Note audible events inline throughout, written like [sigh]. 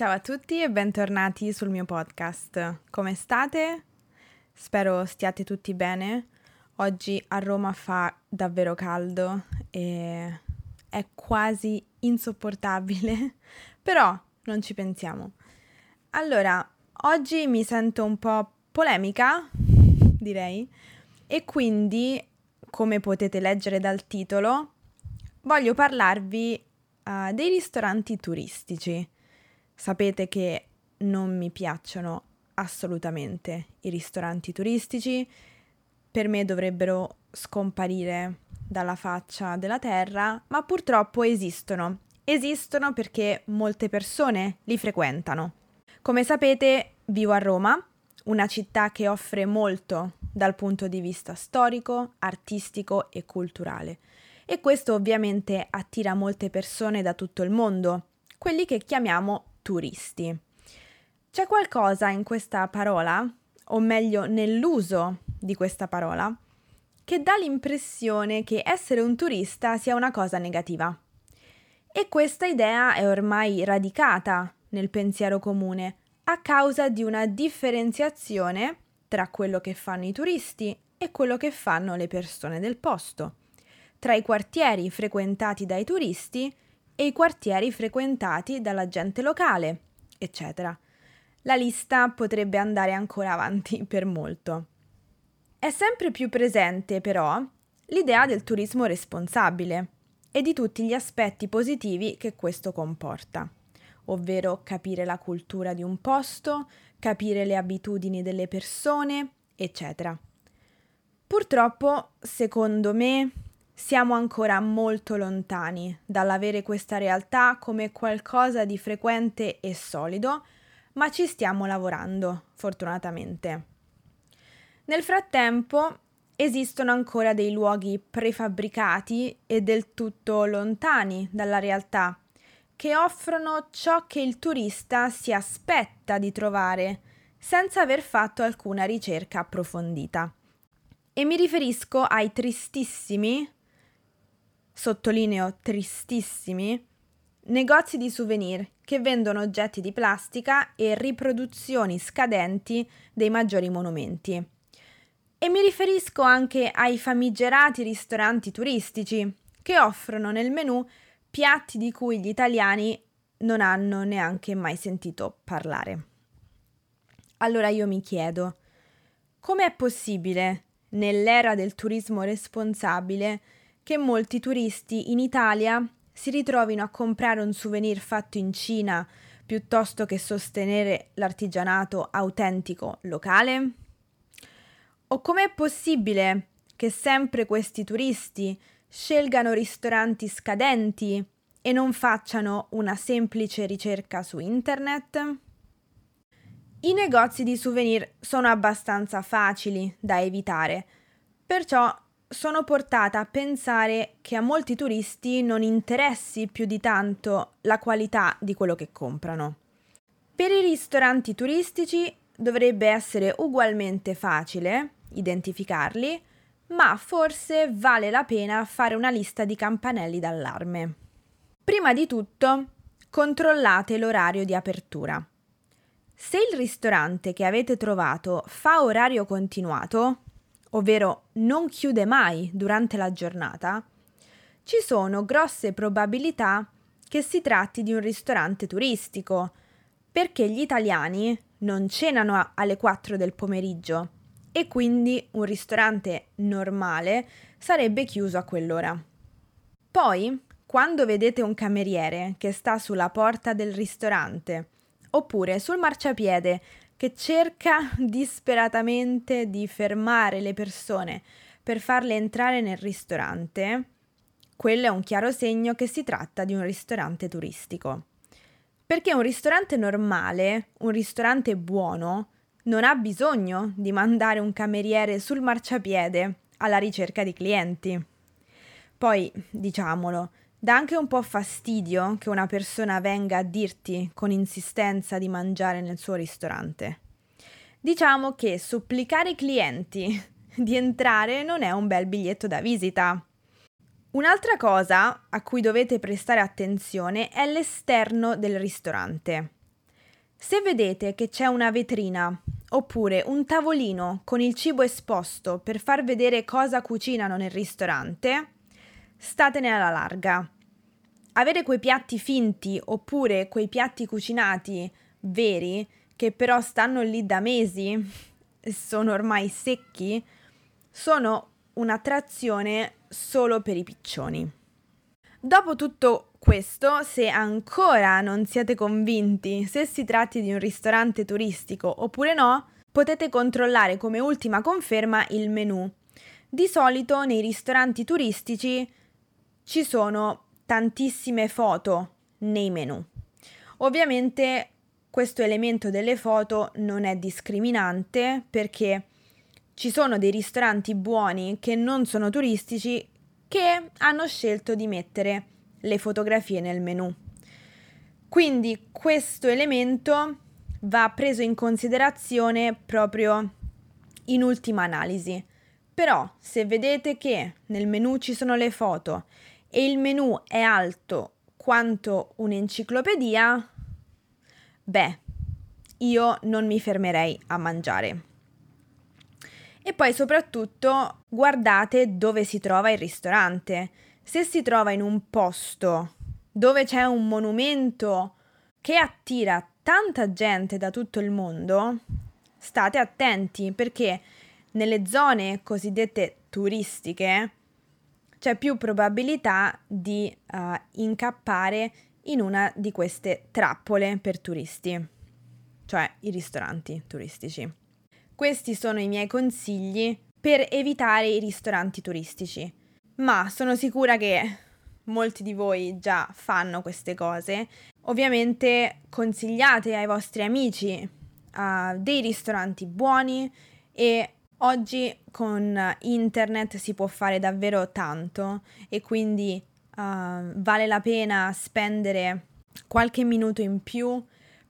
Ciao a tutti e bentornati sul mio podcast. Come state? Spero stiate tutti bene. Oggi a Roma fa davvero caldo e è quasi insopportabile, [laughs] però non ci pensiamo. Allora, oggi mi sento un po' polemica, [laughs] direi, e quindi, come potete leggere dal titolo, voglio parlarvi uh, dei ristoranti turistici. Sapete che non mi piacciono assolutamente i ristoranti turistici, per me dovrebbero scomparire dalla faccia della terra, ma purtroppo esistono. Esistono perché molte persone li frequentano. Come sapete, vivo a Roma, una città che offre molto dal punto di vista storico, artistico e culturale. E questo ovviamente attira molte persone da tutto il mondo, quelli che chiamiamo turisti. C'è qualcosa in questa parola, o meglio nell'uso di questa parola, che dà l'impressione che essere un turista sia una cosa negativa. E questa idea è ormai radicata nel pensiero comune a causa di una differenziazione tra quello che fanno i turisti e quello che fanno le persone del posto, tra i quartieri frequentati dai turisti e i quartieri frequentati dalla gente locale, eccetera. La lista potrebbe andare ancora avanti [laughs] per molto. È sempre più presente, però, l'idea del turismo responsabile e di tutti gli aspetti positivi che questo comporta, ovvero capire la cultura di un posto, capire le abitudini delle persone, eccetera. Purtroppo, secondo me, siamo ancora molto lontani dall'avere questa realtà come qualcosa di frequente e solido, ma ci stiamo lavorando, fortunatamente. Nel frattempo esistono ancora dei luoghi prefabbricati e del tutto lontani dalla realtà, che offrono ciò che il turista si aspetta di trovare, senza aver fatto alcuna ricerca approfondita. E mi riferisco ai tristissimi sottolineo tristissimi, negozi di souvenir che vendono oggetti di plastica e riproduzioni scadenti dei maggiori monumenti. E mi riferisco anche ai famigerati ristoranti turistici che offrono nel menù piatti di cui gli italiani non hanno neanche mai sentito parlare. Allora io mi chiedo, come è possibile, nell'era del turismo responsabile, che molti turisti in Italia si ritrovino a comprare un souvenir fatto in Cina piuttosto che sostenere l'artigianato autentico locale? O com'è possibile che sempre questi turisti scelgano ristoranti scadenti e non facciano una semplice ricerca su internet? I negozi di souvenir sono abbastanza facili da evitare, perciò sono portata a pensare che a molti turisti non interessi più di tanto la qualità di quello che comprano. Per i ristoranti turistici dovrebbe essere ugualmente facile identificarli, ma forse vale la pena fare una lista di campanelli d'allarme. Prima di tutto, controllate l'orario di apertura. Se il ristorante che avete trovato fa orario continuato, ovvero non chiude mai durante la giornata, ci sono grosse probabilità che si tratti di un ristorante turistico, perché gli italiani non cenano alle 4 del pomeriggio e quindi un ristorante normale sarebbe chiuso a quell'ora. Poi, quando vedete un cameriere che sta sulla porta del ristorante oppure sul marciapiede che cerca [laughs] disperatamente di fermare le persone per farle entrare nel ristorante, quello è un chiaro segno che si tratta di un ristorante turistico. Perché un ristorante normale, un ristorante buono, non ha bisogno di mandare un cameriere sul marciapiede alla ricerca di clienti. Poi, diciamolo, Dà anche un po' fastidio che una persona venga a dirti con insistenza di mangiare nel suo ristorante. Diciamo che supplicare i clienti di entrare non è un bel biglietto da visita. Un'altra cosa a cui dovete prestare attenzione è l'esterno del ristorante. Se vedete che c'è una vetrina oppure un tavolino con il cibo esposto per far vedere cosa cucinano nel ristorante, statene alla larga. Avere quei piatti finti oppure quei piatti cucinati veri che però stanno lì da mesi e sono ormai secchi, sono un'attrazione solo per i piccioni. Dopo tutto questo, se ancora non siete convinti se si tratti di un ristorante turistico oppure no, potete controllare come ultima conferma il menu. Di solito nei ristoranti turistici ci sono tantissime foto nei menu. Ovviamente questo elemento delle foto non è discriminante perché ci sono dei ristoranti buoni che non sono turistici che hanno scelto di mettere le fotografie nel menu. Quindi questo elemento va preso in considerazione proprio in ultima analisi. Però se vedete che nel menu ci sono le foto e il menu è alto quanto un'enciclopedia, beh, io non mi fermerei a mangiare. E poi soprattutto guardate dove si trova il ristorante. Se si trova in un posto dove c'è un monumento che attira tanta gente da tutto il mondo, state attenti perché nelle zone cosiddette turistiche c'è più probabilità di uh, incappare in una di queste trappole per turisti, cioè i ristoranti turistici. Questi sono i miei consigli per evitare i ristoranti turistici, ma sono sicura che molti di voi già fanno queste cose. Ovviamente consigliate ai vostri amici uh, dei ristoranti buoni e oggi con internet si può fare davvero tanto e quindi uh, vale la pena spendere qualche minuto in più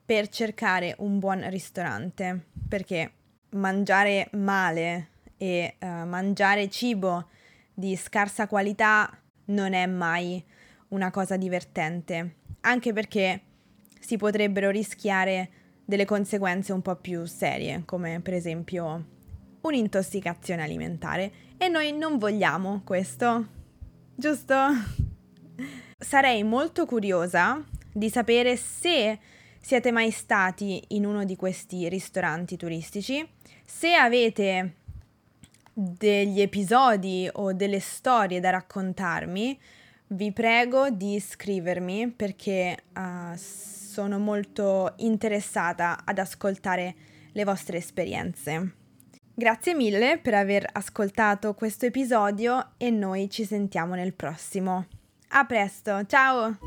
per cercare un buon ristorante perché mangiare male e uh, mangiare cibo di scarsa qualità non è mai una cosa divertente, anche perché si potrebbero rischiare delle conseguenze un po' più serie, come per esempio un'intossicazione alimentare. E noi non vogliamo questo, giusto? Sarei molto curiosa di sapere se siete mai stati in uno di questi ristoranti turistici, se avete degli episodi o delle storie da raccontarmi, vi prego di scrivermi perché uh, sono molto interessata ad ascoltare le vostre esperienze. Grazie mille per aver ascoltato questo episodio e noi ci sentiamo nel prossimo. A presto, ciao!